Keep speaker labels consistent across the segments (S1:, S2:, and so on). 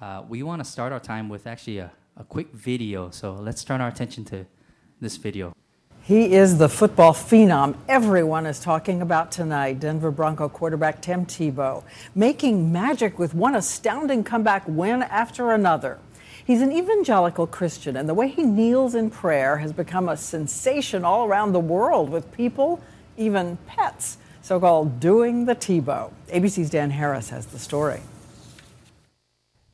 S1: uh, we want to start our time with actually a, a quick video. So let's turn our attention to this video.
S2: He is the football phenom everyone is talking about tonight. Denver Bronco quarterback Tim Tebow making magic with one astounding comeback win after another. He's an evangelical Christian, and the way he kneels in prayer has become a sensation all around the world with people, even pets, so called doing the Tebow. ABC's Dan Harris has the story.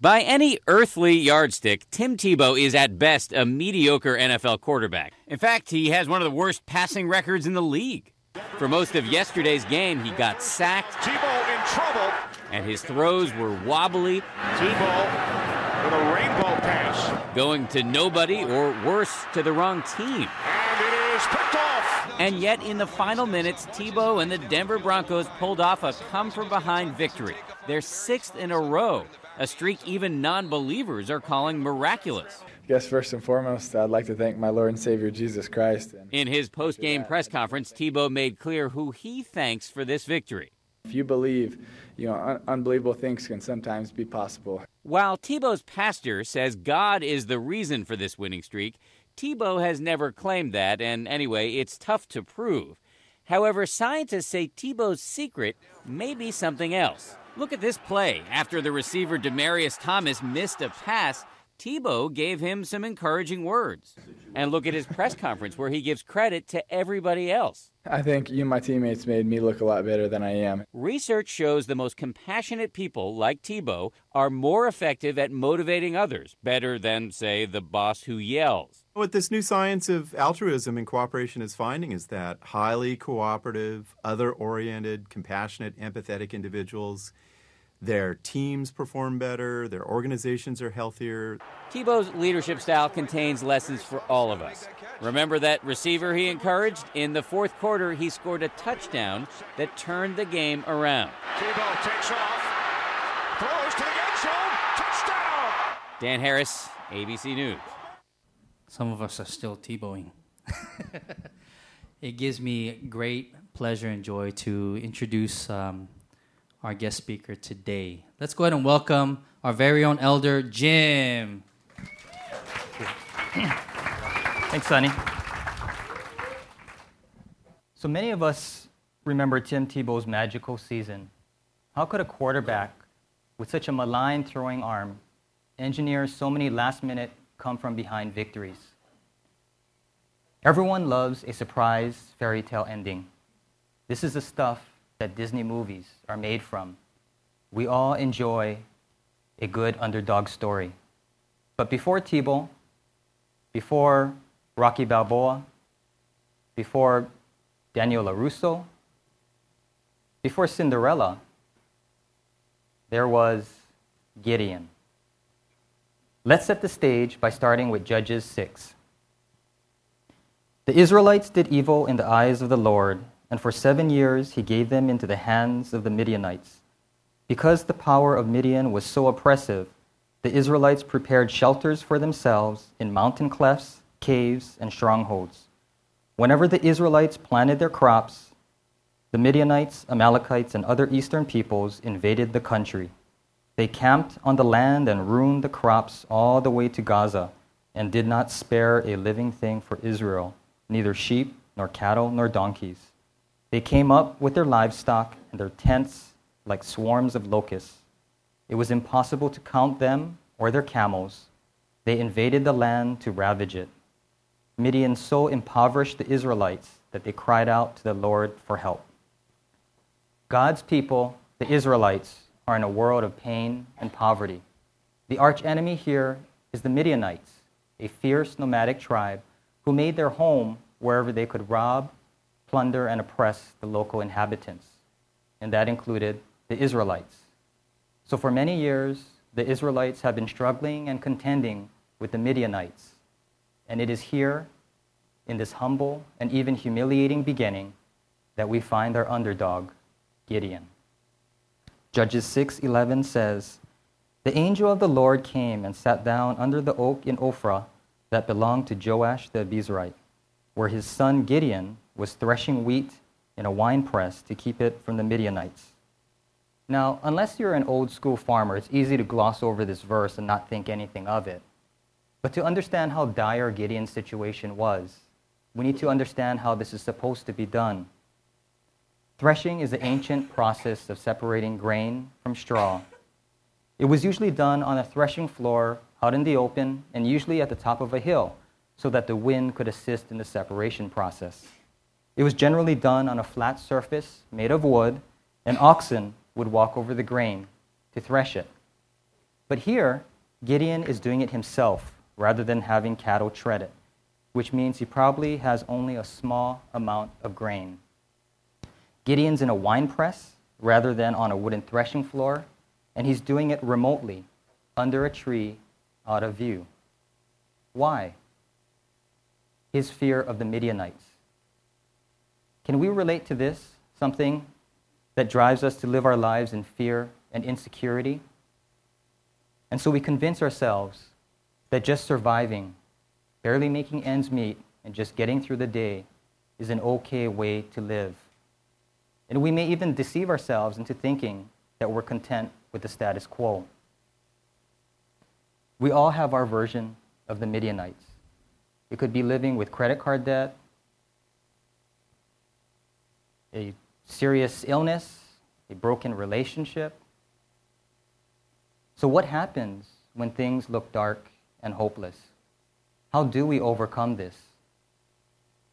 S3: By any earthly yardstick, Tim Tebow is at best a mediocre NFL quarterback. In fact, he has one of the worst passing records in the league. For most of yesterday's game, he got sacked.
S4: Tebow in trouble.
S3: And his throws were wobbly.
S4: Tebow with a rainbow pass.
S3: Going to nobody or worse, to the wrong team.
S4: And it is picked off.
S3: And yet, in the final minutes, Tebow and the Denver Broncos pulled off a come from behind victory, their sixth in a row a streak even non believers are calling miraculous.
S5: I guess first and foremost, I'd like to thank my Lord and Savior Jesus Christ.
S3: In his post game press conference, Tebow made clear who he thanks for this victory.
S5: If you believe, you know, un- unbelievable things can sometimes be possible.
S3: While Tebow's pastor says God is the reason for this winning streak, Tebow has never claimed that, and anyway, it's tough to prove. However, scientists say Tebow's secret may be something else. Look at this play. After the receiver Demaryius Thomas missed a pass, Tebow gave him some encouraging words. And look at his press conference where he gives credit to everybody else.
S5: I think you and my teammates made me look a lot better than I am.
S3: Research shows the most compassionate people, like Tebow, are more effective at motivating others, better than, say, the boss who yells.
S6: What this new science of altruism and cooperation is finding is that highly cooperative, other oriented, compassionate, empathetic individuals their teams perform better, their organizations are healthier.
S3: Tebow's leadership style contains lessons for all of us. Remember that receiver he encouraged? In the fourth quarter, he scored a touchdown that turned the game around.
S4: Tebow takes off, throws to the end zone, touchdown!
S3: Dan Harris, ABC News.
S1: Some of us are still Tebowing. it gives me great pleasure and joy to introduce um, our guest speaker today. Let's go ahead and welcome our very own elder, Jim.
S7: Thanks, Sonny. So many of us remember Tim Tebow's magical season. How could a quarterback with such a malign throwing arm engineer so many last minute come from behind victories? Everyone loves a surprise fairy tale ending. This is the stuff that Disney movies are made from. We all enjoy a good underdog story. But before Tebow, before Rocky Balboa, before Daniel LaRusso, before Cinderella, there was Gideon. Let's set the stage by starting with Judges 6. The Israelites did evil in the eyes of the Lord and for seven years he gave them into the hands of the Midianites. Because the power of Midian was so oppressive, the Israelites prepared shelters for themselves in mountain clefts, caves, and strongholds. Whenever the Israelites planted their crops, the Midianites, Amalekites, and other eastern peoples invaded the country. They camped on the land and ruined the crops all the way to Gaza and did not spare a living thing for Israel, neither sheep, nor cattle, nor donkeys. They came up with their livestock and their tents like swarms of locusts. It was impossible to count them or their camels. They invaded the land to ravage it. Midian so impoverished the Israelites that they cried out to the Lord for help. God's people, the Israelites, are in a world of pain and poverty. The archenemy here is the Midianites, a fierce nomadic tribe who made their home wherever they could rob plunder, and oppress the local inhabitants, and that included the Israelites. So, for many years, the Israelites have been struggling and contending with the Midianites. And it is here, in this humble and even humiliating beginning, that we find our underdog, Gideon. Judges 6:11 says, "The angel of the Lord came and sat down under the oak in Ophrah that belonged to Joash the Abiezrite, where his son Gideon was threshing wheat in a wine press to keep it from the Midianites. Now, unless you're an old school farmer, it's easy to gloss over this verse and not think anything of it. But to understand how dire Gideon's situation was, we need to understand how this is supposed to be done. Threshing is the ancient process of separating grain from straw. It was usually done on a threshing floor out in the open and usually at the top of a hill so that the wind could assist in the separation process. It was generally done on a flat surface made of wood, and oxen would walk over the grain to thresh it. But here, Gideon is doing it himself rather than having cattle tread it, which means he probably has only a small amount of grain. Gideon's in a wine press rather than on a wooden threshing floor, and he's doing it remotely under a tree out of view. Why? His fear of the Midianites. Can we relate to this? Something that drives us to live our lives in fear and insecurity? And so we convince ourselves that just surviving, barely making ends meet, and just getting through the day is an okay way to live. And we may even deceive ourselves into thinking that we're content with the status quo. We all have our version of the Midianites. It could be living with credit card debt, a serious illness, a broken relationship. So, what happens when things look dark and hopeless? How do we overcome this?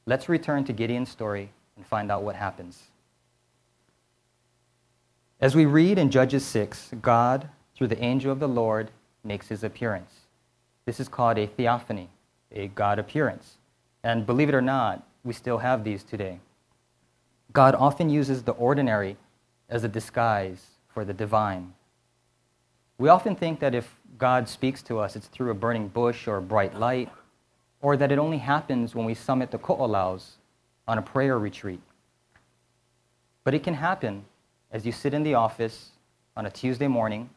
S7: Let's return to Gideon's story and find out what happens. As we read in Judges 6, God, through the angel of the Lord, makes his appearance. This is called a theophany, a God appearance. And believe it or not, we still have these today. God often uses the ordinary as a disguise for the divine. We often think that if God speaks to us, it's through a burning bush or a bright light, or that it only happens when we summit the ko'olaus on a prayer retreat. But it can happen as you sit in the office on a Tuesday morning,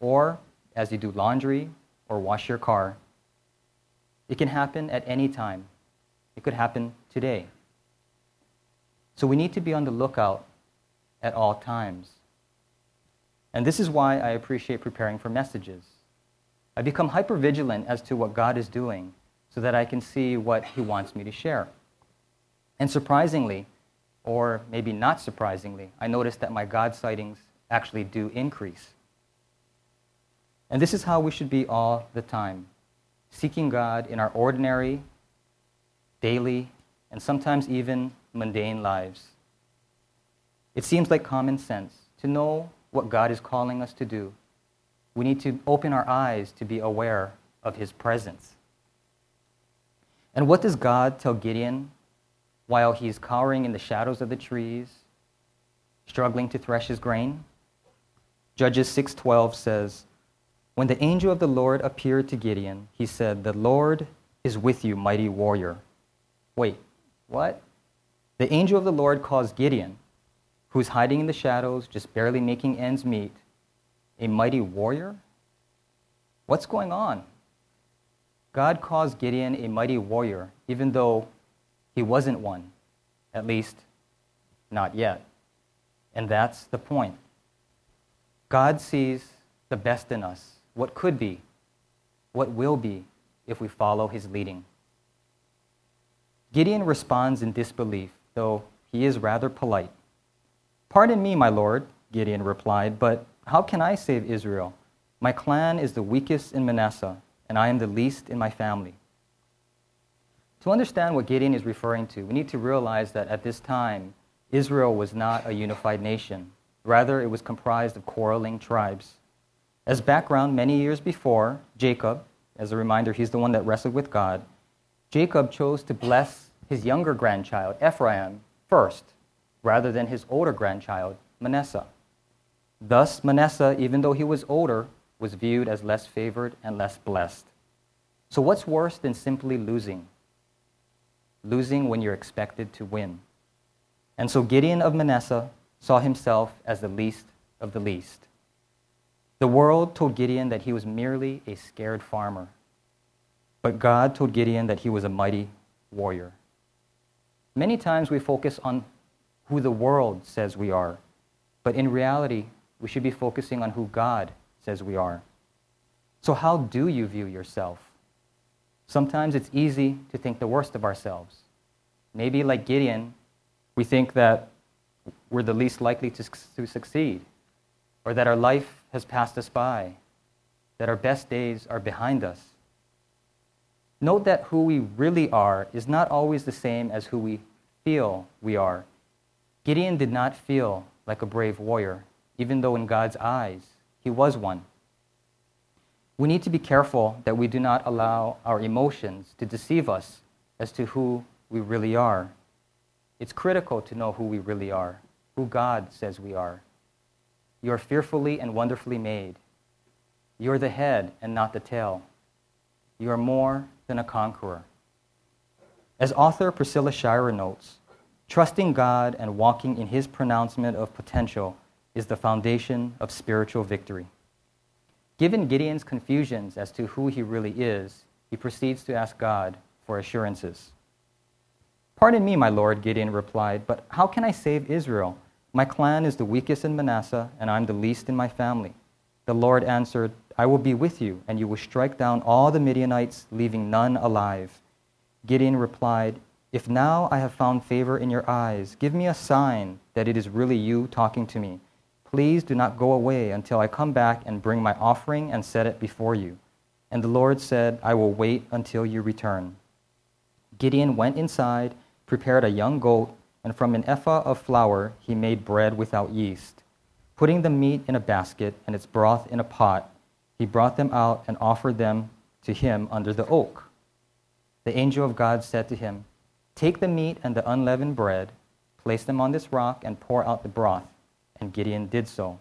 S7: or as you do laundry or wash your car. It can happen at any time. It could happen today. So we need to be on the lookout at all times. And this is why I appreciate preparing for messages. I become hyper vigilant as to what God is doing so that I can see what He wants me to share. And surprisingly, or maybe not surprisingly, I notice that my God sightings actually do increase. And this is how we should be all the time seeking God in our ordinary, daily, and sometimes even mundane lives. It seems like common sense to know what God is calling us to do. We need to open our eyes to be aware of His presence. And what does God tell Gideon while he's cowering in the shadows of the trees, struggling to thresh his grain? Judges 6:12 says, "When the angel of the Lord appeared to Gideon, he said, "The Lord is with you, mighty warrior." Wait, what? The angel of the Lord calls Gideon, who's hiding in the shadows, just barely making ends meet, a mighty warrior? What's going on? God calls Gideon a mighty warrior, even though he wasn't one, at least not yet. And that's the point. God sees the best in us, what could be, what will be, if we follow his leading. Gideon responds in disbelief though he is rather polite. Pardon me, my lord, Gideon replied, but how can I save Israel? My clan is the weakest in Manasseh, and I am the least in my family. To understand what Gideon is referring to, we need to realize that at this time, Israel was not a unified nation. Rather, it was comprised of quarreling tribes. As background, many years before, Jacob, as a reminder, he's the one that wrestled with God, Jacob chose to bless his younger grandchild, Ephraim, first, rather than his older grandchild, Manasseh. Thus, Manasseh, even though he was older, was viewed as less favored and less blessed. So, what's worse than simply losing? Losing when you're expected to win. And so, Gideon of Manasseh saw himself as the least of the least. The world told Gideon that he was merely a scared farmer. But God told Gideon that he was a mighty warrior. Many times we focus on who the world says we are, but in reality, we should be focusing on who God says we are. So, how do you view yourself? Sometimes it's easy to think the worst of ourselves. Maybe, like Gideon, we think that we're the least likely to, to succeed, or that our life has passed us by, that our best days are behind us. Note that who we really are is not always the same as who we feel we are. Gideon did not feel like a brave warrior, even though in God's eyes he was one. We need to be careful that we do not allow our emotions to deceive us as to who we really are. It's critical to know who we really are, who God says we are. You are fearfully and wonderfully made. You are the head and not the tail. You are more than a conqueror. As author Priscilla Shirer notes, trusting God and walking in his pronouncement of potential is the foundation of spiritual victory. Given Gideon's confusions as to who he really is, he proceeds to ask God for assurances. Pardon me, my lord, Gideon replied, but how can I save Israel? My clan is the weakest in Manasseh, and I'm the least in my family. The Lord answered, I will be with you, and you will strike down all the Midianites, leaving none alive. Gideon replied, If now I have found favor in your eyes, give me a sign that it is really you talking to me. Please do not go away until I come back and bring my offering and set it before you. And the Lord said, I will wait until you return. Gideon went inside, prepared a young goat, and from an ephah of flour he made bread without yeast. Putting the meat in a basket and its broth in a pot, he brought them out and offered them to him under the oak. The angel of God said to him, Take the meat and the unleavened bread, place them on this rock, and pour out the broth. And Gideon did so.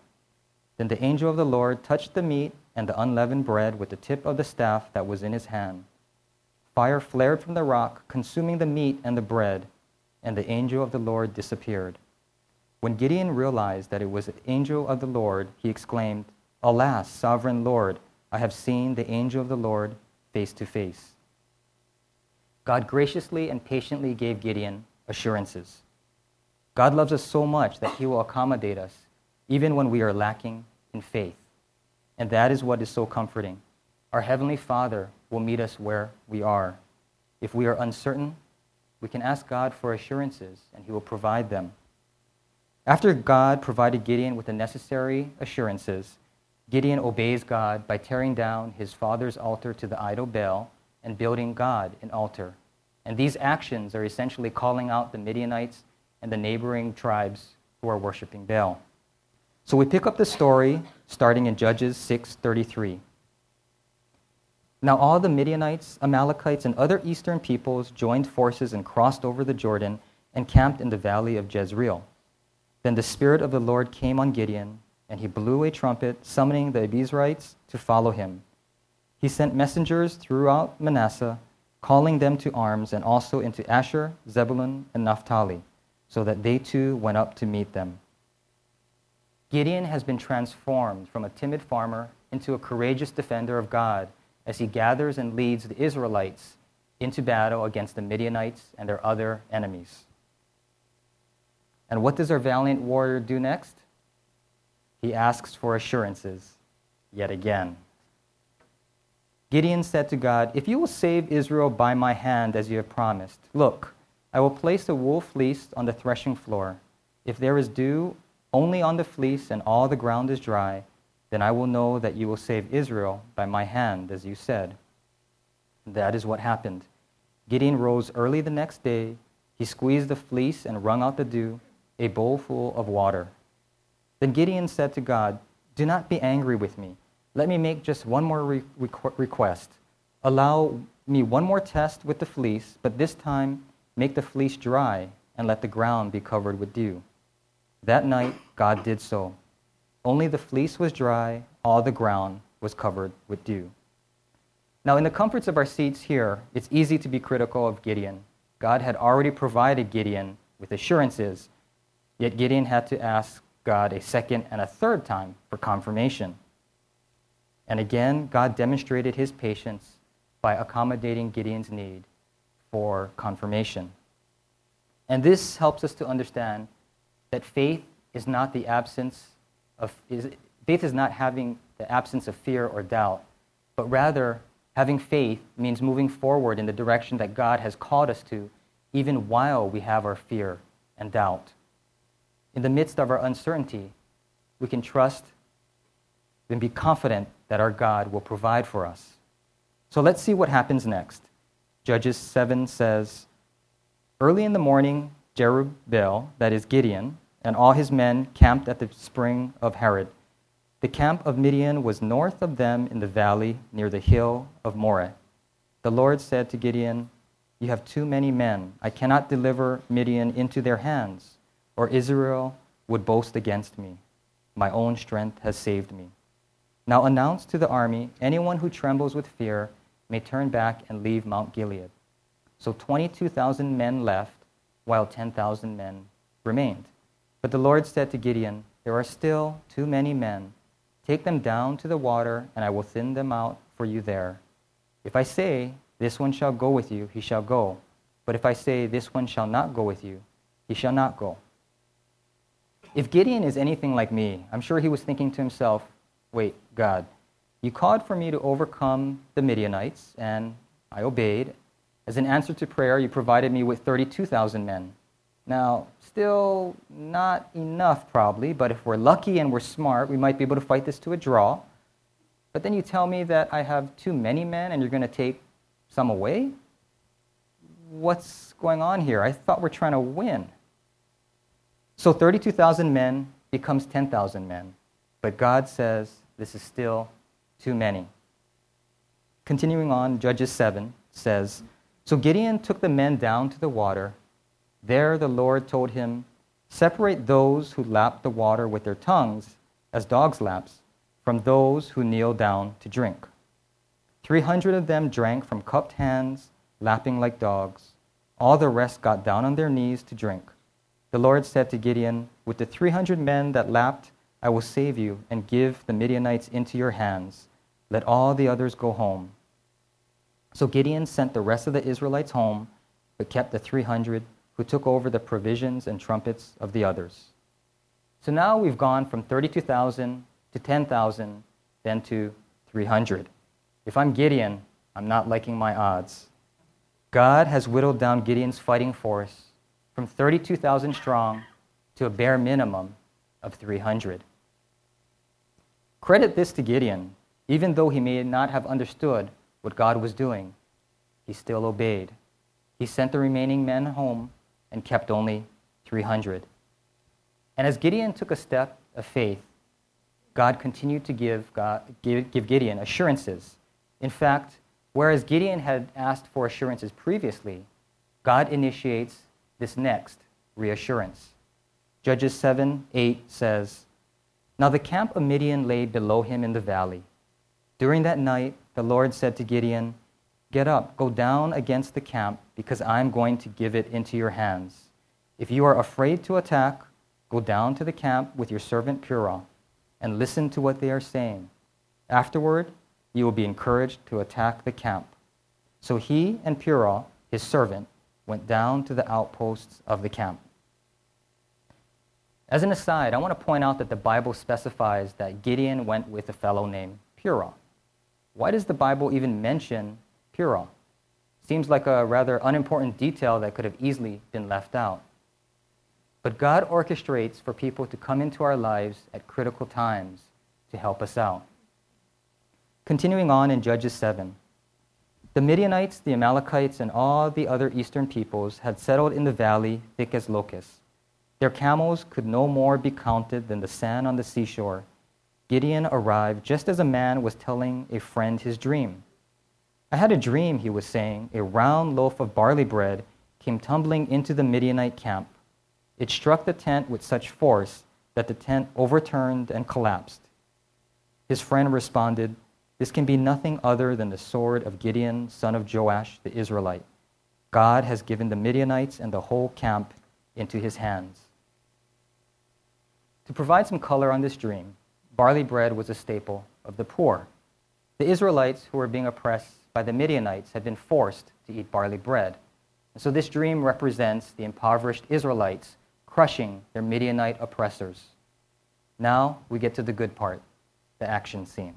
S7: Then the angel of the Lord touched the meat and the unleavened bread with the tip of the staff that was in his hand. Fire flared from the rock, consuming the meat and the bread, and the angel of the Lord disappeared. When Gideon realized that it was the angel of the Lord, he exclaimed, Alas, sovereign Lord, I have seen the angel of the Lord face to face. God graciously and patiently gave Gideon assurances. God loves us so much that He will accommodate us even when we are lacking in faith. And that is what is so comforting. Our Heavenly Father will meet us where we are. If we are uncertain, we can ask God for assurances, and He will provide them. After God provided Gideon with the necessary assurances, Gideon obeys God by tearing down his father's altar to the idol Baal and building God an altar. And these actions are essentially calling out the Midianites and the neighboring tribes who are worshiping Baal. So we pick up the story starting in Judges 6:33. Now all the Midianites, Amalekites, and other eastern peoples joined forces and crossed over the Jordan and camped in the valley of Jezreel. Then the Spirit of the Lord came on Gideon, and he blew a trumpet, summoning the Abiezrites to follow him. He sent messengers throughout Manasseh, calling them to arms, and also into Asher, Zebulun, and Naphtali so that they too went up to meet them. Gideon has been transformed from a timid farmer into a courageous defender of God as he gathers and leads the Israelites into battle against the Midianites and their other enemies. And what does our valiant warrior do next? He asks for assurances yet again. Gideon said to God, If you will save Israel by my hand as you have promised, look, I will place the wool fleece on the threshing floor. If there is dew only on the fleece and all the ground is dry, then I will know that you will save Israel by my hand, as you said. That is what happened. Gideon rose early the next day. He squeezed the fleece and wrung out the dew, a bowl full of water. Then Gideon said to God, Do not be angry with me. Let me make just one more re- request. Allow me one more test with the fleece, but this time Make the fleece dry, and let the ground be covered with dew. That night, God did so. Only the fleece was dry, all the ground was covered with dew. Now, in the comforts of our seats here, it's easy to be critical of Gideon. God had already provided Gideon with assurances, yet Gideon had to ask God a second and a third time for confirmation. And again, God demonstrated his patience by accommodating Gideon's need for confirmation. And this helps us to understand that faith is not the absence of is, faith is not having the absence of fear or doubt, but rather having faith means moving forward in the direction that God has called us to, even while we have our fear and doubt. In the midst of our uncertainty, we can trust and be confident that our God will provide for us. So let's see what happens next. Judges 7 says, Early in the morning, Jerubbaal, that is Gideon, and all his men camped at the spring of Harod. The camp of Midian was north of them in the valley near the hill of Moreh. The Lord said to Gideon, You have too many men. I cannot deliver Midian into their hands, or Israel would boast against me. My own strength has saved me. Now announce to the army anyone who trembles with fear may turn back and leave Mount Gilead. So 22,000 men left, while 10,000 men remained. But the Lord said to Gideon, There are still too many men. Take them down to the water, and I will thin them out for you there. If I say, This one shall go with you, he shall go. But if I say, This one shall not go with you, he shall not go. If Gideon is anything like me, I'm sure he was thinking to himself, Wait, God, you called for me to overcome the Midianites, and I obeyed. As an answer to prayer, you provided me with 32,000 men. Now, still not enough, probably, but if we're lucky and we're smart, we might be able to fight this to a draw. But then you tell me that I have too many men and you're going to take some away? What's going on here? I thought we're trying to win. So 32,000 men becomes 10,000 men. But God says this is still too many. Continuing on, Judges 7 says So Gideon took the men down to the water. There the Lord told him, Separate those who lap the water with their tongues, as dogs laps, from those who kneel down to drink. Three hundred of them drank from cupped hands, lapping like dogs. All the rest got down on their knees to drink. The Lord said to Gideon, With the three hundred men that lapped, I will save you and give the Midianites into your hands. Let all the others go home. So Gideon sent the rest of the Israelites home, but kept the 300 who took over the provisions and trumpets of the others. So now we've gone from 32,000 to 10,000, then to 300. If I'm Gideon, I'm not liking my odds. God has whittled down Gideon's fighting force from 32,000 strong to a bare minimum of 300. Credit this to Gideon. Even though he may not have understood what God was doing, he still obeyed. He sent the remaining men home and kept only 300. And as Gideon took a step of faith, God continued to give, God, give, give Gideon assurances. In fact, whereas Gideon had asked for assurances previously, God initiates this next reassurance. Judges 7 8 says, Now the camp of Midian lay below him in the valley. During that night, the Lord said to Gideon, Get up, go down against the camp, because I'm going to give it into your hands. If you are afraid to attack, go down to the camp with your servant Purah and listen to what they are saying. Afterward, you will be encouraged to attack the camp. So he and Purah, his servant, went down to the outposts of the camp. As an aside, I want to point out that the Bible specifies that Gideon went with a fellow named Purah. Why does the Bible even mention Purah? Seems like a rather unimportant detail that could have easily been left out. But God orchestrates for people to come into our lives at critical times to help us out. Continuing on in Judges 7, the Midianites, the Amalekites, and all the other eastern peoples had settled in the valley thick as locusts. Their camels could no more be counted than the sand on the seashore. Gideon arrived just as a man was telling a friend his dream. I had a dream, he was saying. A round loaf of barley bread came tumbling into the Midianite camp. It struck the tent with such force that the tent overturned and collapsed. His friend responded, This can be nothing other than the sword of Gideon, son of Joash, the Israelite. God has given the Midianites and the whole camp into his hands. To provide some color on this dream, barley bread was a staple of the poor. The Israelites who were being oppressed by the Midianites had been forced to eat barley bread. And so this dream represents the impoverished Israelites crushing their Midianite oppressors. Now we get to the good part, the action scene.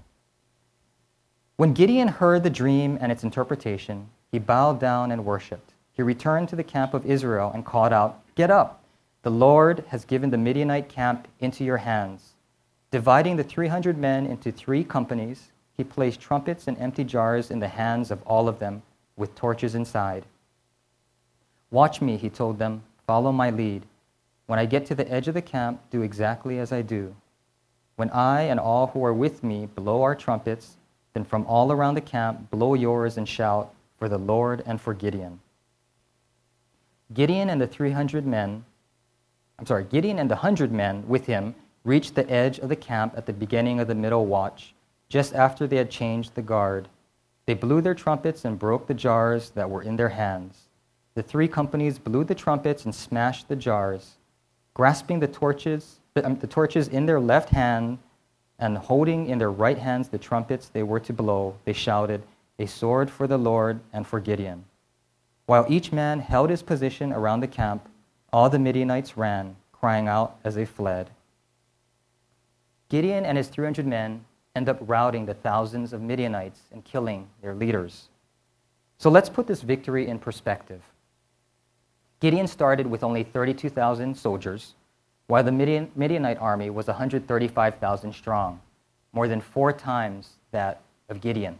S7: When Gideon heard the dream and its interpretation, he bowed down and worshiped. He returned to the camp of Israel and called out, Get up! The Lord has given the Midianite camp into your hands. Dividing the 300 men into three companies, he placed trumpets and empty jars in the hands of all of them, with torches inside. Watch me, he told them, follow my lead. When I get to the edge of the camp, do exactly as I do. When I and all who are with me blow our trumpets, then from all around the camp blow yours and shout for the Lord and for Gideon. Gideon and the 300 men, I'm sorry, Gideon and the 100 men with him reached the edge of the camp at the beginning of the middle watch, just after they had changed the guard. They blew their trumpets and broke the jars that were in their hands. The three companies blew the trumpets and smashed the jars. Grasping the torches, the, um, the torches in their left hand and holding in their right hands the trumpets they were to blow, they shouted, A sword for the Lord and for Gideon. While each man held his position around the camp, all the Midianites ran, crying out as they fled. Gideon and his 300 men end up routing the thousands of Midianites and killing their leaders. So let's put this victory in perspective. Gideon started with only 32,000 soldiers, while the Midian, Midianite army was 135,000 strong, more than four times that of Gideon.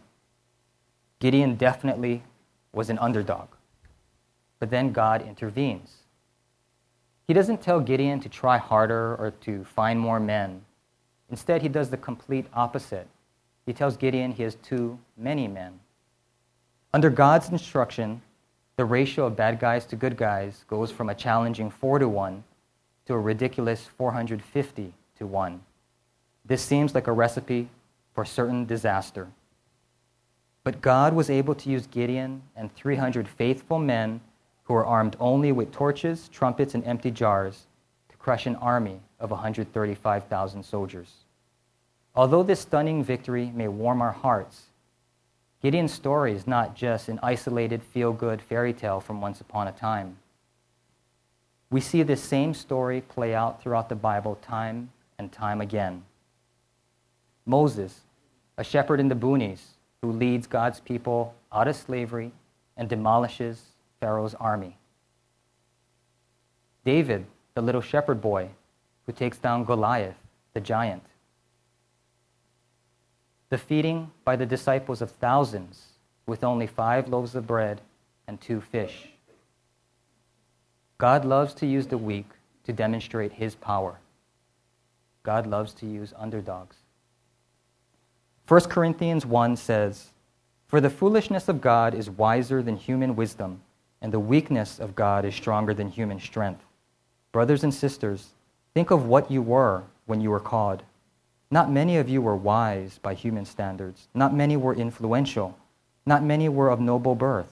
S7: Gideon definitely was an underdog. But then God intervenes. He doesn't tell Gideon to try harder or to find more men. Instead, he does the complete opposite. He tells Gideon he has too many men. Under God's instruction, the ratio of bad guys to good guys goes from a challenging 4 to 1 to a ridiculous 450 to 1. This seems like a recipe for certain disaster. But God was able to use Gideon and 300 faithful men who were armed only with torches, trumpets, and empty jars to crush an army of 135,000 soldiers. Although this stunning victory may warm our hearts, Gideon's story is not just an isolated feel good fairy tale from once upon a time. We see this same story play out throughout the Bible time and time again. Moses, a shepherd in the boonies who leads God's people out of slavery and demolishes Pharaoh's army. David, the little shepherd boy who takes down Goliath, the giant. The feeding by the disciples of thousands with only five loaves of bread and two fish. God loves to use the weak to demonstrate his power. God loves to use underdogs. 1 Corinthians 1 says, For the foolishness of God is wiser than human wisdom and the weakness of God is stronger than human strength. Brothers and sisters, think of what you were when you were called. Not many of you were wise by human standards. Not many were influential. Not many were of noble birth.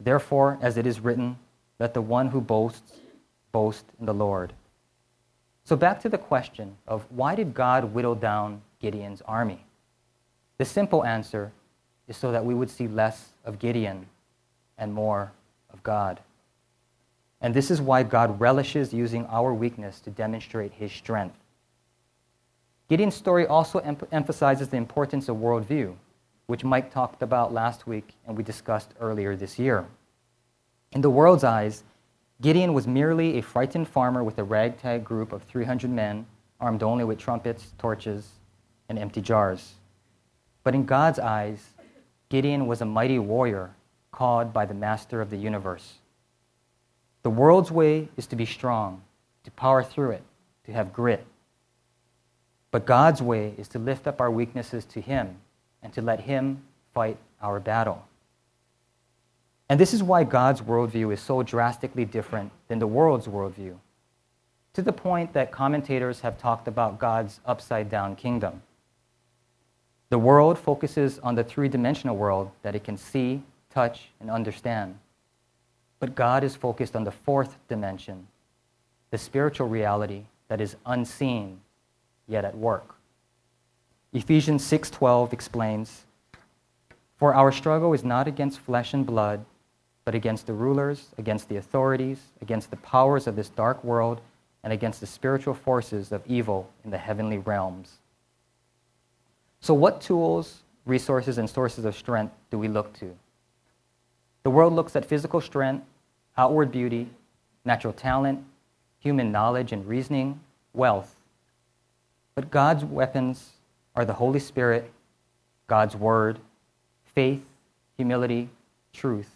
S7: Therefore, as it is written, let the one who boasts boast in the Lord. So, back to the question of why did God whittle down Gideon's army? The simple answer is so that we would see less of Gideon and more of God. And this is why God relishes using our weakness to demonstrate his strength. Gideon's story also em- emphasizes the importance of worldview, which Mike talked about last week and we discussed earlier this year. In the world's eyes, Gideon was merely a frightened farmer with a ragtag group of 300 men, armed only with trumpets, torches, and empty jars. But in God's eyes, Gideon was a mighty warrior called by the master of the universe. The world's way is to be strong, to power through it, to have grit. But God's way is to lift up our weaknesses to Him and to let Him fight our battle. And this is why God's worldview is so drastically different than the world's worldview. to the point that commentators have talked about God's upside down kingdom. The world focuses on the three dimensional world that it can see, touch, and understand. But God is focused on the fourth dimension, the spiritual reality that is unseen yet at work. Ephesians 6:12 explains, "For our struggle is not against flesh and blood, but against the rulers, against the authorities, against the powers of this dark world, and against the spiritual forces of evil in the heavenly realms." So what tools, resources, and sources of strength do we look to? The world looks at physical strength, outward beauty, natural talent, human knowledge and reasoning, wealth. But God's weapons are the Holy Spirit, God's Word, faith, humility, truth,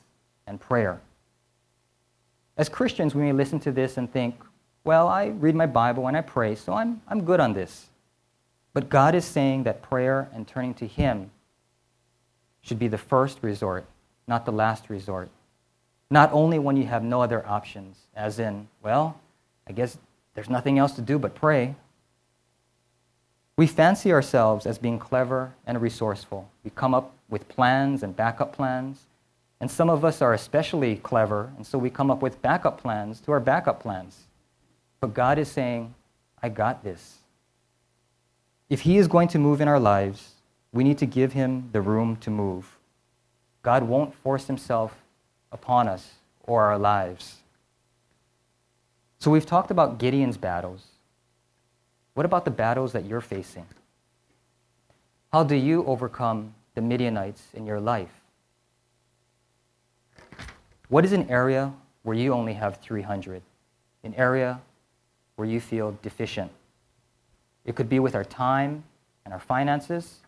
S7: and prayer. As Christians, we may listen to this and think, well, I read my Bible and I pray, so I'm, I'm good on this. But God is saying that prayer and turning to Him should be the first resort, not the last resort. Not only when you have no other options, as in, well, I guess there's nothing else to do but pray. We fancy ourselves as being clever and resourceful. We come up with plans and backup plans. And some of us are especially clever, and so we come up with backup plans to our backup plans. But God is saying, I got this. If He is going to move in our lives, we need to give Him the room to move. God won't force Himself upon us or our lives. So we've talked about Gideon's battles. What about the battles that you're facing? How do you overcome the Midianites in your life? What is an area where you only have 300? An area where you feel deficient? It could be with our time and our finances.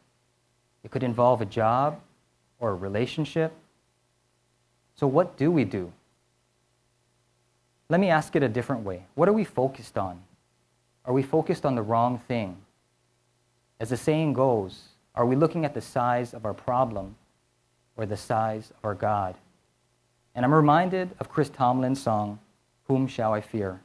S7: It could involve a job or a relationship. So, what do we do? Let me ask it a different way. What are we focused on? Are we focused on the wrong thing? As the saying goes, are we looking at the size of our problem or the size of our God? And I'm reminded of Chris Tomlin's song, Whom Shall I Fear?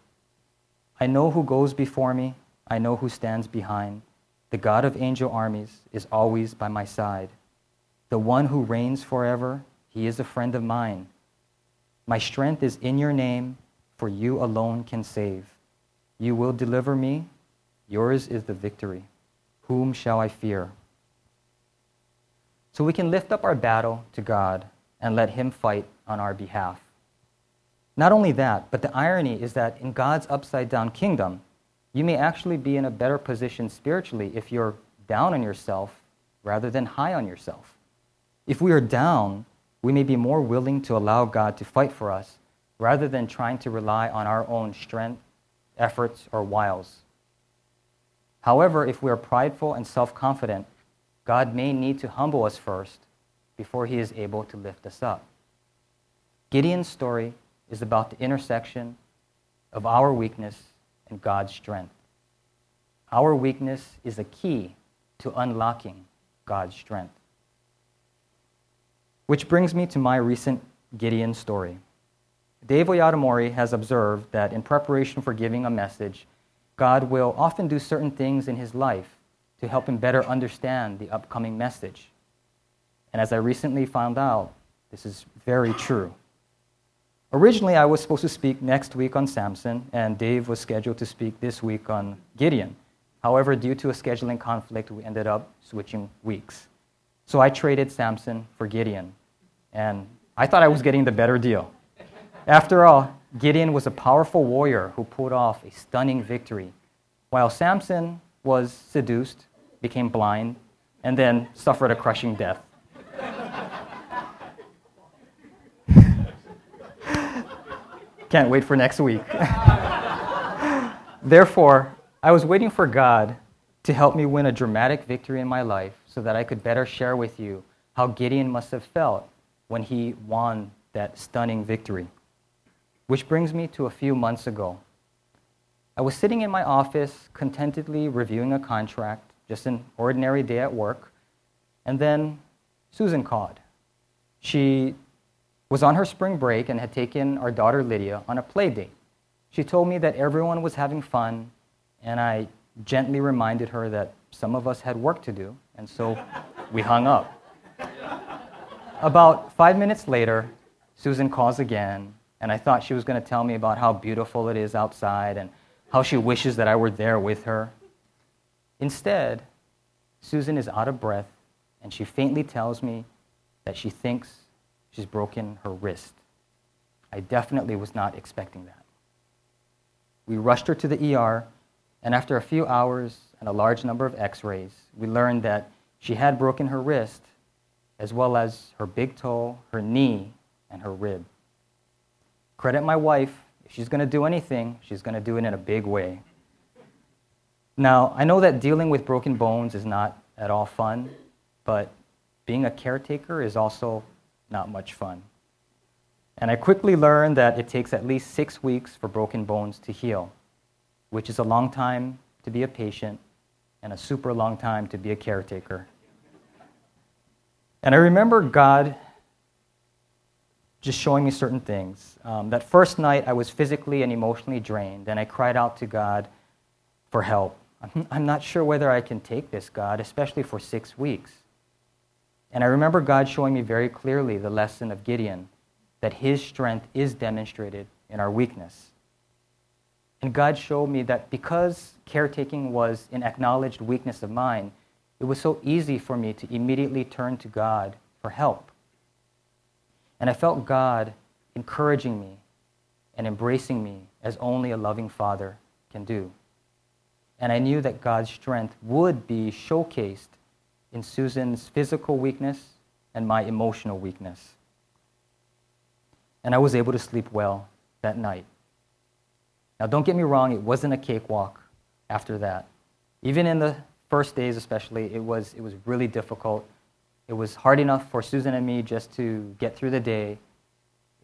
S7: I know who goes before me, I know who stands behind. The God of angel armies is always by my side. The one who reigns forever, he is a friend of mine. My strength is in your name, for you alone can save. You will deliver me. Yours is the victory. Whom shall I fear? So we can lift up our battle to God and let Him fight on our behalf. Not only that, but the irony is that in God's upside down kingdom, you may actually be in a better position spiritually if you're down on yourself rather than high on yourself. If we are down, we may be more willing to allow God to fight for us rather than trying to rely on our own strength, efforts, or wiles. However, if we are prideful and self confident, God may need to humble us first before he is able to lift us up. Gideon's story is about the intersection of our weakness and God's strength. Our weakness is a key to unlocking God's strength. Which brings me to my recent Gideon story. Dave Oyatamori has observed that in preparation for giving a message, God will often do certain things in his life to help him better understand the upcoming message. And as I recently found out, this is very true. Originally, I was supposed to speak next week on Samson, and Dave was scheduled to speak this week on Gideon. However, due to a scheduling conflict, we ended up switching weeks. So I traded Samson for Gideon, and I thought I was getting the better deal. After all, Gideon was a powerful warrior who pulled off a stunning victory, while Samson was seduced, became blind, and then suffered a crushing death. Can't wait for next week. Therefore, I was waiting for God to help me win a dramatic victory in my life so that I could better share with you how Gideon must have felt when he won that stunning victory. Which brings me to a few months ago. I was sitting in my office contentedly reviewing a contract, just an ordinary day at work, and then Susan called. She was on her spring break and had taken our daughter Lydia on a play date. She told me that everyone was having fun, and I gently reminded her that some of us had work to do, and so we hung up. About five minutes later, Susan calls again, and I thought she was going to tell me about how beautiful it is outside and how she wishes that I were there with her. Instead, Susan is out of breath, and she faintly tells me that she thinks she's broken her wrist. I definitely was not expecting that. We rushed her to the ER, and after a few hours and a large number of x rays, we learned that she had broken her wrist, as well as her big toe, her knee, and her rib. Credit my wife, if she's going to do anything, she's going to do it in a big way. Now, I know that dealing with broken bones is not at all fun, but being a caretaker is also not much fun. And I quickly learned that it takes at least six weeks for broken bones to heal, which is a long time to be a patient and a super long time to be a caretaker. And I remember God just showing me certain things. Um, that first night, I was physically and emotionally drained, and I cried out to God for help. I'm, I'm not sure whether I can take this, God, especially for six weeks. And I remember God showing me very clearly the lesson of Gideon that his strength is demonstrated in our weakness. And God showed me that because caretaking was an acknowledged weakness of mine, it was so easy for me to immediately turn to God for help. And I felt God encouraging me and embracing me as only a loving father can do. And I knew that God's strength would be showcased in Susan's physical weakness and my emotional weakness and I was able to sleep well that night. Now, don't get me wrong, it wasn't a cakewalk after that. Even in the first days, especially, it was, it was really difficult. It was hard enough for Susan and me just to get through the day.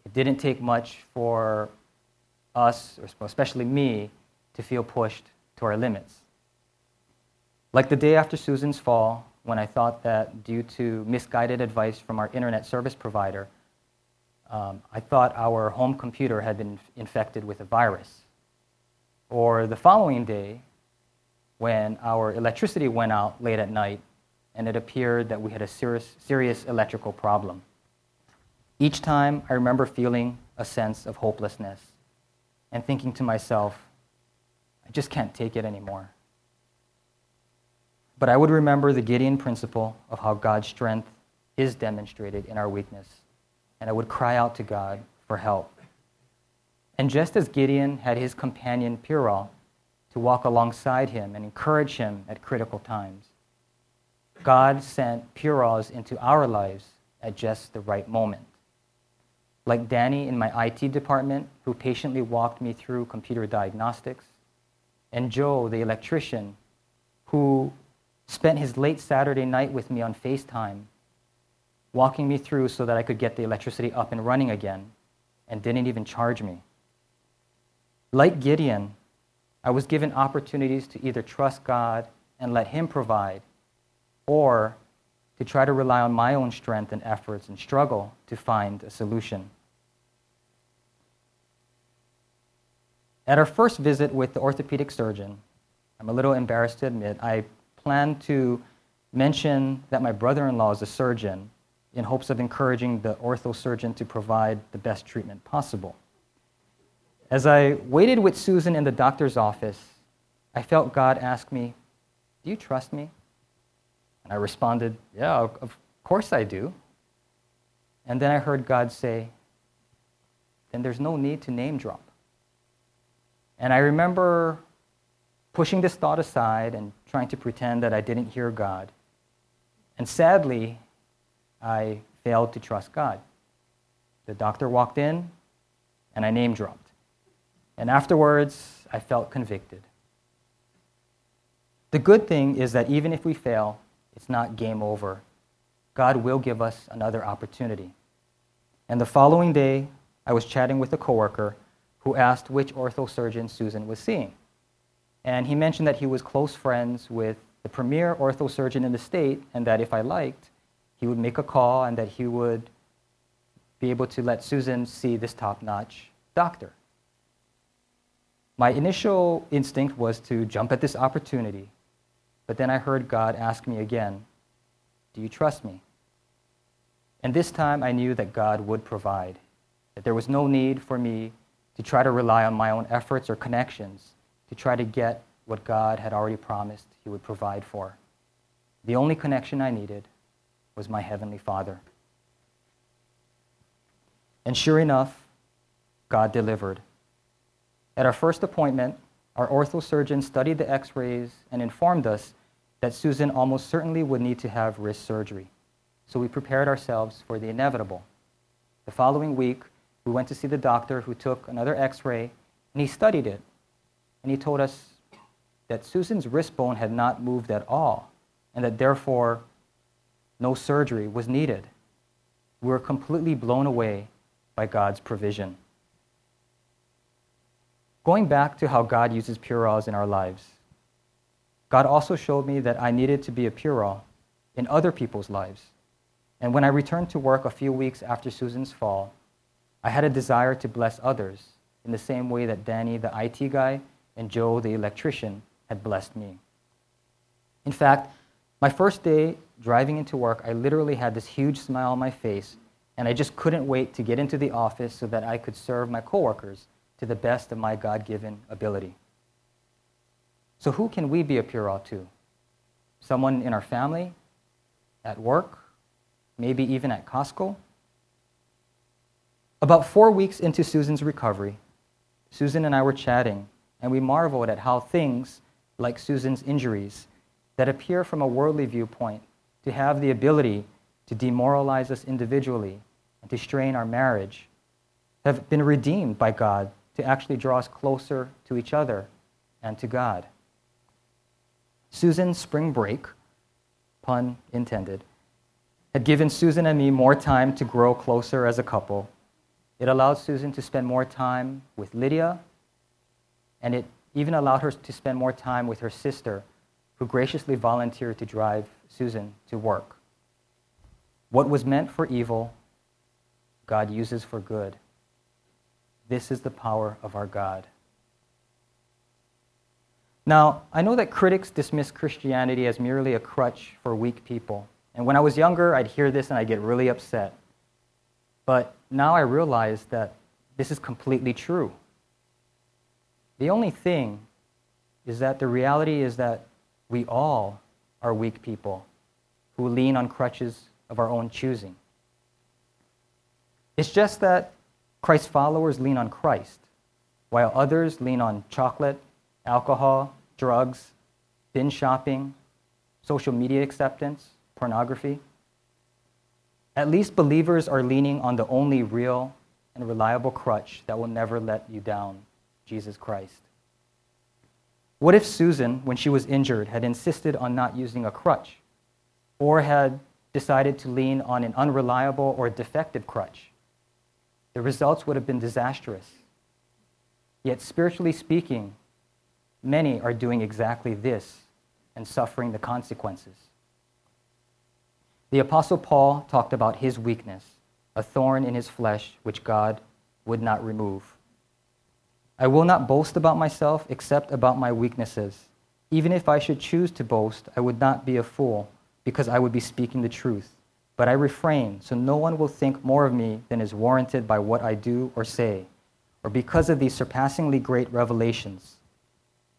S7: It didn't take much for us, or especially me, to feel pushed to our limits. Like the day after Susan's fall, when I thought that due to misguided advice from our internet service provider, um, I thought our home computer had been infected with a virus. Or the following day, when our electricity went out late at night and it appeared that we had a serious, serious electrical problem. Each time, I remember feeling a sense of hopelessness and thinking to myself, I just can't take it anymore. But I would remember the Gideon principle of how God's strength is demonstrated in our weakness and I would cry out to God for help. And just as Gideon had his companion Purah to walk alongside him and encourage him at critical times, God sent Purahs into our lives at just the right moment. Like Danny in my IT department, who patiently walked me through computer diagnostics, and Joe, the electrician, who spent his late Saturday night with me on FaceTime walking me through so that I could get the electricity up and running again, and didn't even charge me. Like Gideon, I was given opportunities to either trust God and let Him provide, or to try to rely on my own strength and efforts and struggle to find a solution. At our first visit with the orthopedic surgeon, I'm a little embarrassed to admit, I planned to mention that my brother in law is a surgeon in hopes of encouraging the ortho surgeon to provide the best treatment possible. As I waited with Susan in the doctor's office, I felt God ask me, Do you trust me? And I responded, Yeah, of course I do. And then I heard God say, Then there's no need to name drop. And I remember pushing this thought aside and trying to pretend that I didn't hear God. And sadly, I failed to trust God. The doctor walked in, and I name dropped. And afterwards, I felt convicted. The good thing is that even if we fail, it's not game over. God will give us another opportunity. And the following day, I was chatting with a coworker who asked which orthosurgeon Susan was seeing. And he mentioned that he was close friends with the premier orthosurgeon in the state, and that if I liked, he would make a call and that he would be able to let Susan see this top notch doctor. My initial instinct was to jump at this opportunity, but then I heard God ask me again, Do you trust me? And this time I knew that God would provide, that there was no need for me to try to rely on my own efforts or connections to try to get what God had already promised He would provide for. The only connection I needed was my Heavenly Father. And sure enough, God delivered. At our first appointment, our ortho surgeon studied the x rays and informed us that Susan almost certainly would need to have wrist surgery. So we prepared ourselves for the inevitable. The following week, we went to see the doctor who took another x ray and he studied it. And he told us that Susan's wrist bone had not moved at all and that therefore no surgery was needed. We were completely blown away by God's provision. Going back to how God uses Purahs in our lives, God also showed me that I needed to be a Purah in other people's lives. And when I returned to work a few weeks after Susan's fall, I had a desire to bless others in the same way that Danny, the IT guy, and Joe, the electrician, had blessed me. In fact, my first day driving into work, I literally had this huge smile on my face, and I just couldn't wait to get into the office so that I could serve my coworkers to the best of my God given ability. So, who can we be a Purah to? Someone in our family, at work, maybe even at Costco? About four weeks into Susan's recovery, Susan and I were chatting, and we marveled at how things, like Susan's injuries, that appear from a worldly viewpoint to have the ability to demoralize us individually and to strain our marriage, have been redeemed by God to actually draw us closer to each other and to God. Susan's spring break, pun intended, had given Susan and me more time to grow closer as a couple. It allowed Susan to spend more time with Lydia, and it even allowed her to spend more time with her sister, who graciously volunteered to drive Susan to work. What was meant for evil, God uses for good. This is the power of our God. Now, I know that critics dismiss Christianity as merely a crutch for weak people. And when I was younger, I'd hear this and I'd get really upset. But now I realize that this is completely true. The only thing is that the reality is that we all are weak people who lean on crutches of our own choosing. It's just that Christ's followers lean on Christ, while others lean on chocolate, alcohol, drugs, binge shopping, social media acceptance, pornography. At least believers are leaning on the only real and reliable crutch that will never let you down Jesus Christ. What if Susan, when she was injured, had insisted on not using a crutch or had decided to lean on an unreliable or defective crutch? The results would have been disastrous. Yet, spiritually speaking, many are doing exactly this and suffering the consequences. The Apostle Paul talked about his weakness, a thorn in his flesh which God would not remove. I will not boast about myself except about my weaknesses. Even if I should choose to boast, I would not be a fool, because I would be speaking the truth. But I refrain, so no one will think more of me than is warranted by what I do or say, or because of these surpassingly great revelations.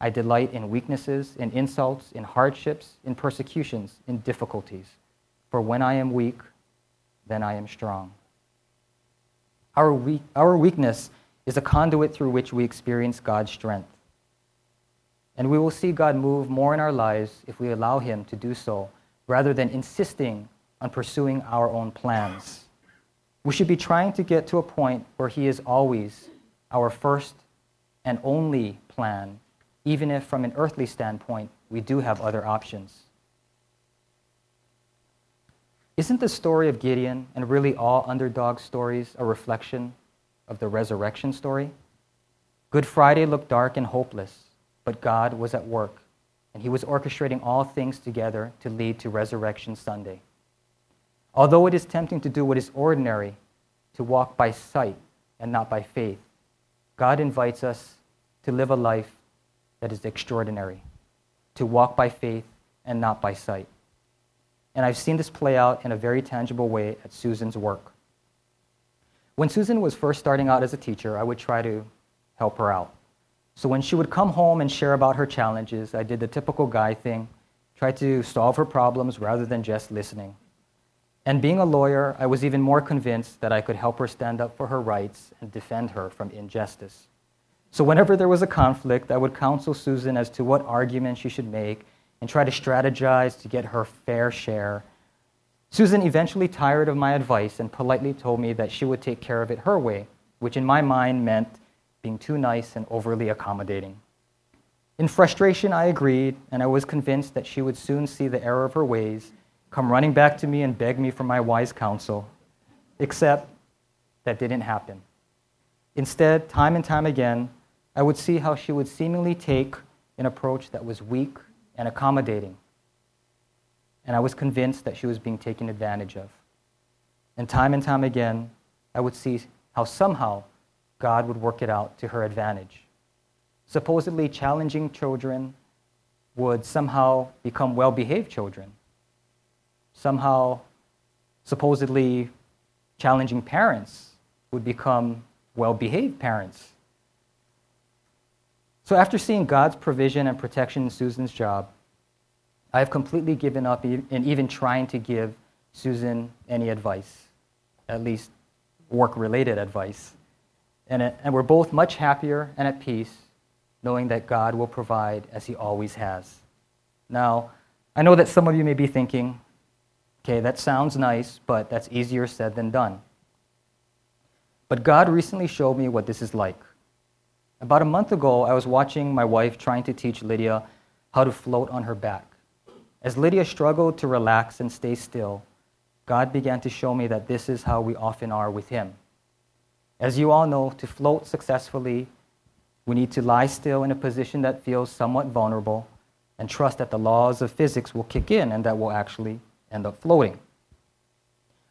S7: I delight in weaknesses, in insults, in hardships, in persecutions, in difficulties. For when I am weak, then I am strong. Our, weak, our weakness is a conduit through which we experience God's strength. And we will see God move more in our lives if we allow Him to do so, rather than insisting on pursuing our own plans. We should be trying to get to a point where He is always our first and only plan, even if from an earthly standpoint we do have other options. Isn't the story of Gideon and really all underdog stories a reflection of the resurrection story? Good Friday looked dark and hopeless, but God was at work, and He was orchestrating all things together to lead to Resurrection Sunday. Although it is tempting to do what is ordinary, to walk by sight and not by faith, God invites us to live a life that is extraordinary, to walk by faith and not by sight. And I've seen this play out in a very tangible way at Susan's work. When Susan was first starting out as a teacher, I would try to help her out. So when she would come home and share about her challenges, I did the typical guy thing, tried to solve her problems rather than just listening. And being a lawyer, I was even more convinced that I could help her stand up for her rights and defend her from injustice. So whenever there was a conflict, I would counsel Susan as to what argument she should make and try to strategize to get her fair share. Susan eventually tired of my advice and politely told me that she would take care of it her way, which in my mind meant being too nice and overly accommodating. In frustration, I agreed, and I was convinced that she would soon see the error of her ways, come running back to me and beg me for my wise counsel. Except that didn't happen. Instead, time and time again, I would see how she would seemingly take an approach that was weak and accommodating. And I was convinced that she was being taken advantage of. And time and time again, I would see how somehow God would work it out to her advantage. Supposedly challenging children would somehow become well behaved children. Somehow, supposedly challenging parents would become well behaved parents. So, after seeing God's provision and protection in Susan's job, I have completely given up in even trying to give Susan any advice, at least work related advice. And, it, and we're both much happier and at peace knowing that God will provide as He always has. Now, I know that some of you may be thinking, okay, that sounds nice, but that's easier said than done. But God recently showed me what this is like. About a month ago, I was watching my wife trying to teach Lydia how to float on her back. As Lydia struggled to relax and stay still, God began to show me that this is how we often are with Him. As you all know, to float successfully, we need to lie still in a position that feels somewhat vulnerable and trust that the laws of physics will kick in and that we'll actually end up floating.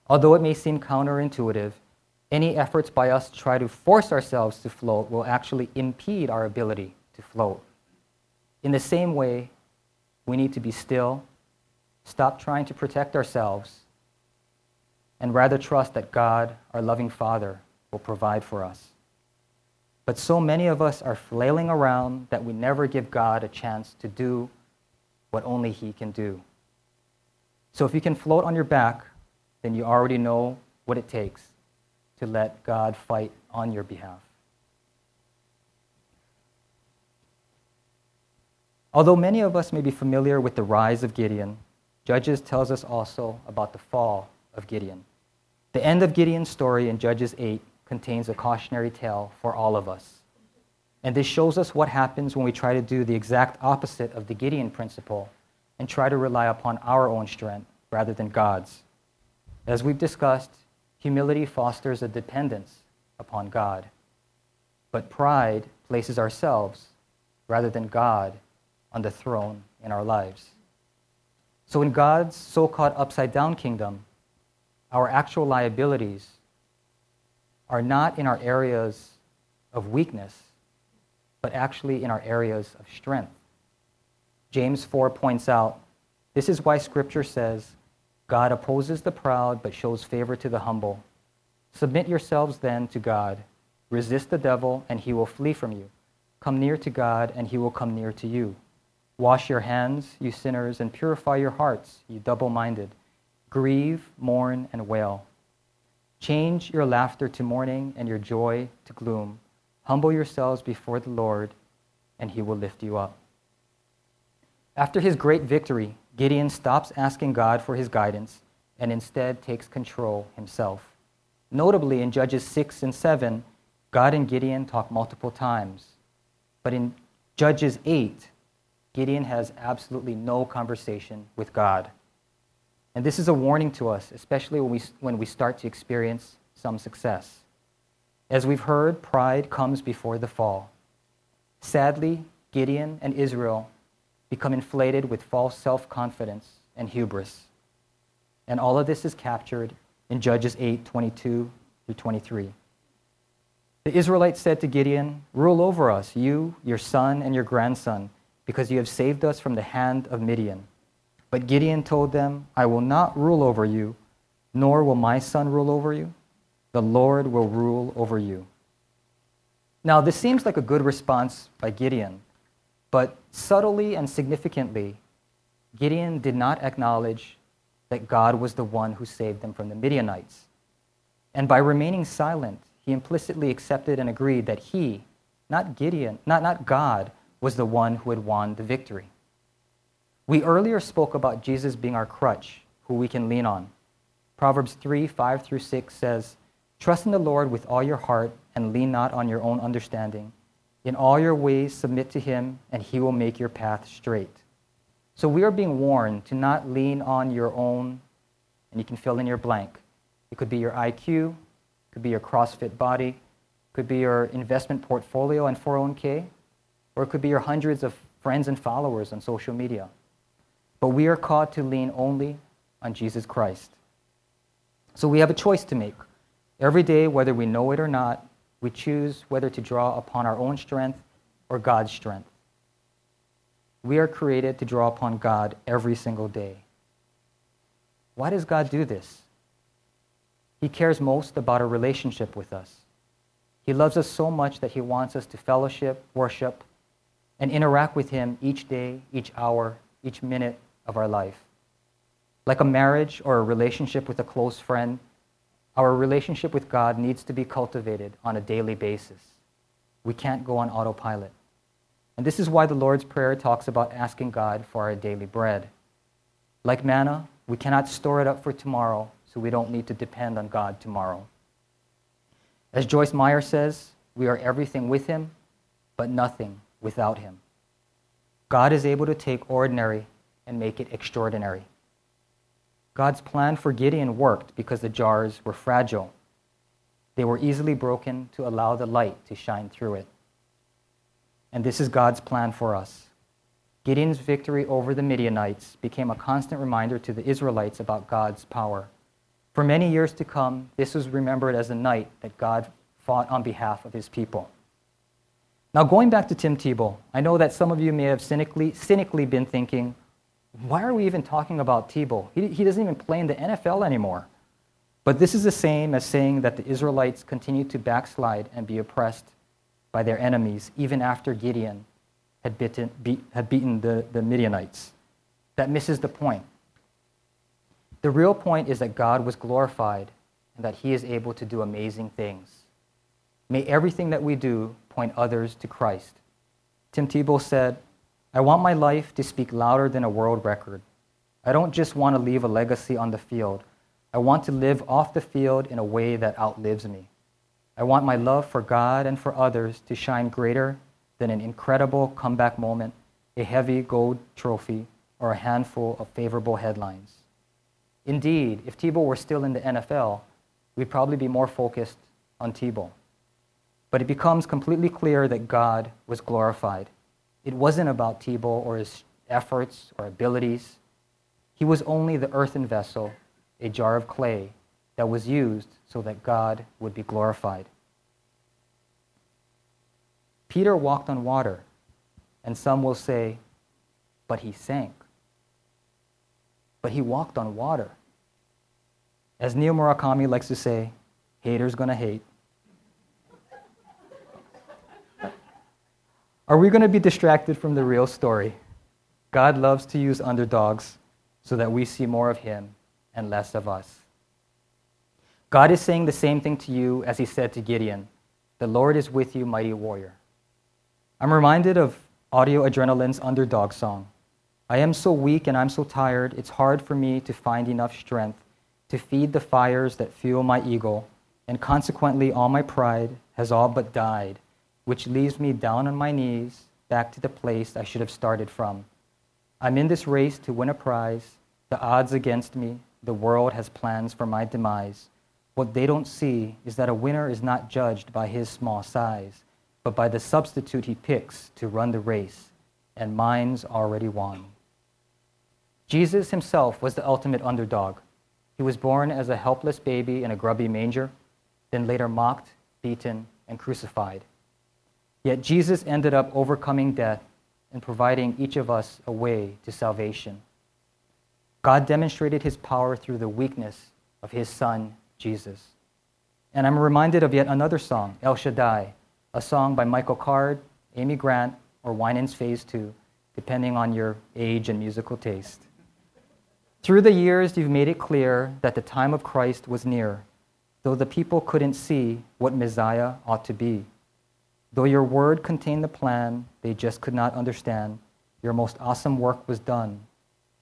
S7: Although it may seem counterintuitive, any efforts by us to try to force ourselves to float will actually impede our ability to float. In the same way, we need to be still, stop trying to protect ourselves, and rather trust that God, our loving Father, will provide for us. But so many of us are flailing around that we never give God a chance to do what only He can do. So if you can float on your back, then you already know what it takes to let God fight on your behalf. Although many of us may be familiar with the rise of Gideon, Judges tells us also about the fall of Gideon. The end of Gideon's story in Judges 8 contains a cautionary tale for all of us. And this shows us what happens when we try to do the exact opposite of the Gideon principle and try to rely upon our own strength rather than God's. As we've discussed, humility fosters a dependence upon God, but pride places ourselves rather than God on the throne in our lives. So, in God's so called upside down kingdom, our actual liabilities are not in our areas of weakness, but actually in our areas of strength. James 4 points out this is why Scripture says, God opposes the proud but shows favor to the humble. Submit yourselves then to God. Resist the devil, and he will flee from you. Come near to God, and he will come near to you. Wash your hands, you sinners, and purify your hearts, you double minded. Grieve, mourn, and wail. Change your laughter to mourning and your joy to gloom. Humble yourselves before the Lord, and he will lift you up. After his great victory, Gideon stops asking God for his guidance and instead takes control himself. Notably, in Judges 6 and 7, God and Gideon talk multiple times. But in Judges 8, Gideon has absolutely no conversation with God. And this is a warning to us, especially when we, when we start to experience some success. As we've heard, pride comes before the fall. Sadly, Gideon and Israel become inflated with false self confidence and hubris. And all of this is captured in Judges 8 22 through 23. The Israelites said to Gideon, Rule over us, you, your son, and your grandson, because you have saved us from the hand of Midian. But Gideon told them, I will not rule over you, nor will my son rule over you. The Lord will rule over you. Now, this seems like a good response by Gideon, but subtly and significantly, Gideon did not acknowledge that God was the one who saved them from the Midianites. And by remaining silent, he implicitly accepted and agreed that he, not Gideon, not, not God, was the one who had won the victory. We earlier spoke about Jesus being our crutch, who we can lean on. Proverbs 3 5 through 6 says, Trust in the Lord with all your heart and lean not on your own understanding. In all your ways submit to him, and he will make your path straight. So we are being warned to not lean on your own, and you can fill in your blank. It could be your IQ, it could be your CrossFit body, it could be your investment portfolio and 401k, or it could be your hundreds of friends and followers on social media. But we are called to lean only on Jesus Christ. So we have a choice to make. Every day, whether we know it or not, we choose whether to draw upon our own strength or God's strength. We are created to draw upon God every single day. Why does God do this? He cares most about our relationship with us. He loves us so much that He wants us to fellowship, worship, and interact with Him each day, each hour, each minute of our life. Like a marriage or a relationship with a close friend, our relationship with God needs to be cultivated on a daily basis. We can't go on autopilot. And this is why the Lord's Prayer talks about asking God for our daily bread. Like manna, we cannot store it up for tomorrow, so we don't need to depend on God tomorrow. As Joyce Meyer says, we are everything with Him, but nothing without Him. God is able to take ordinary and make it extraordinary. God's plan for Gideon worked because the jars were fragile. They were easily broken to allow the light to shine through it. And this is God's plan for us. Gideon's victory over the Midianites became a constant reminder to the Israelites about God's power. For many years to come, this was remembered as a night that God fought on behalf of his people. Now, going back to Tim Tebow, I know that some of you may have cynically, cynically been thinking, why are we even talking about Tebow? He, he doesn't even play in the NFL anymore. But this is the same as saying that the Israelites continued to backslide and be oppressed by their enemies even after Gideon had, bitten, beat, had beaten the, the Midianites. That misses the point. The real point is that God was glorified and that He is able to do amazing things. May everything that we do point others to Christ. Tim Tebow said, I want my life to speak louder than a world record. I don't just want to leave a legacy on the field. I want to live off the field in a way that outlives me. I want my love for God and for others to shine greater than an incredible comeback moment, a heavy gold trophy, or a handful of favorable headlines. Indeed, if Tebow were still in the NFL, we'd probably be more focused on Tebow. But it becomes completely clear that God was glorified. It wasn't about Tebow or his efforts or abilities. He was only the earthen vessel, a jar of clay, that was used so that God would be glorified. Peter walked on water, and some will say, but he sank but he walked on water. As Neil Murakami likes to say, haters gonna hate. Are we going to be distracted from the real story? God loves to use underdogs so that we see more of him and less of us. God is saying the same thing to you as he said to Gideon The Lord is with you, mighty warrior. I'm reminded of Audio Adrenaline's underdog song. I am so weak and I'm so tired, it's hard for me to find enough strength to feed the fires that fuel my ego, and consequently, all my pride has all but died, which leaves me down on my knees back to the place I should have started from. I'm in this race to win a prize. The odds against me, the world has plans for my demise. What they don't see is that a winner is not judged by his small size, but by the substitute he picks to run the race, and mine's already won. Jesus himself was the ultimate underdog. He was born as a helpless baby in a grubby manger, then later mocked, beaten, and crucified. Yet Jesus ended up overcoming death and providing each of us a way to salvation. God demonstrated his power through the weakness of his son, Jesus. And I'm reminded of yet another song, El Shaddai, a song by Michael Card, Amy Grant, or Winans Phase 2, depending on your age and musical taste. Through the years, you've made it clear that the time of Christ was near, though the people couldn't see what Messiah ought to be. Though your word contained the plan, they just could not understand. Your most awesome work was done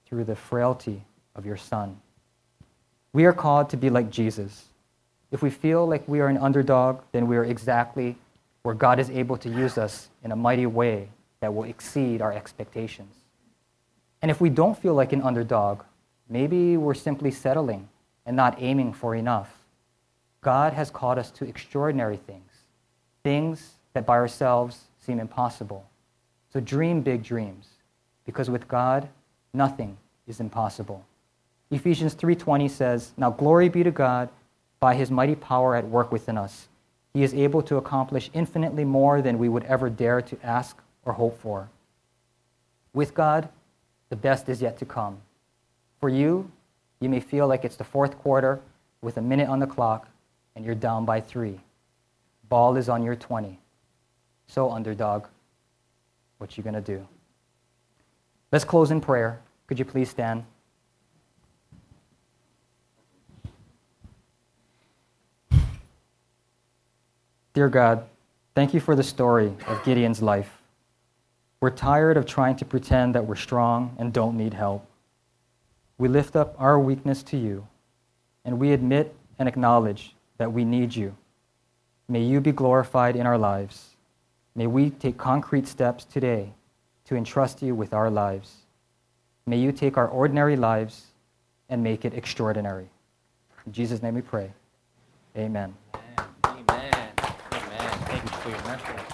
S7: through the frailty of your Son. We are called to be like Jesus. If we feel like we are an underdog, then we are exactly where God is able to use us in a mighty way that will exceed our expectations. And if we don't feel like an underdog, maybe we're simply settling and not aiming for enough. God has called us to extraordinary things, things that by ourselves seem impossible. So dream big dreams, because with God, nothing is impossible. Ephesians 3:20 says, "Now glory be to God by his mighty power at work within us. He is able to accomplish infinitely more than we would ever dare to ask or hope for." With God, the best is yet to come. For you, you may feel like it's the fourth quarter with a minute on the clock and you're down by 3. Ball is on your 20. So, underdog, what you going to do? Let's close in prayer. Could you please stand? Dear God, thank you for the story of Gideon's life. We're tired of trying to pretend that we're strong and don't need help. We lift up our weakness to you, and we admit and acknowledge that we need you. May you be glorified in our lives. May we take concrete steps today to entrust you with our lives. May you take our ordinary lives and make it extraordinary. In Jesus' name we pray.
S1: Amen. Amen. Amen. Thank you for your message.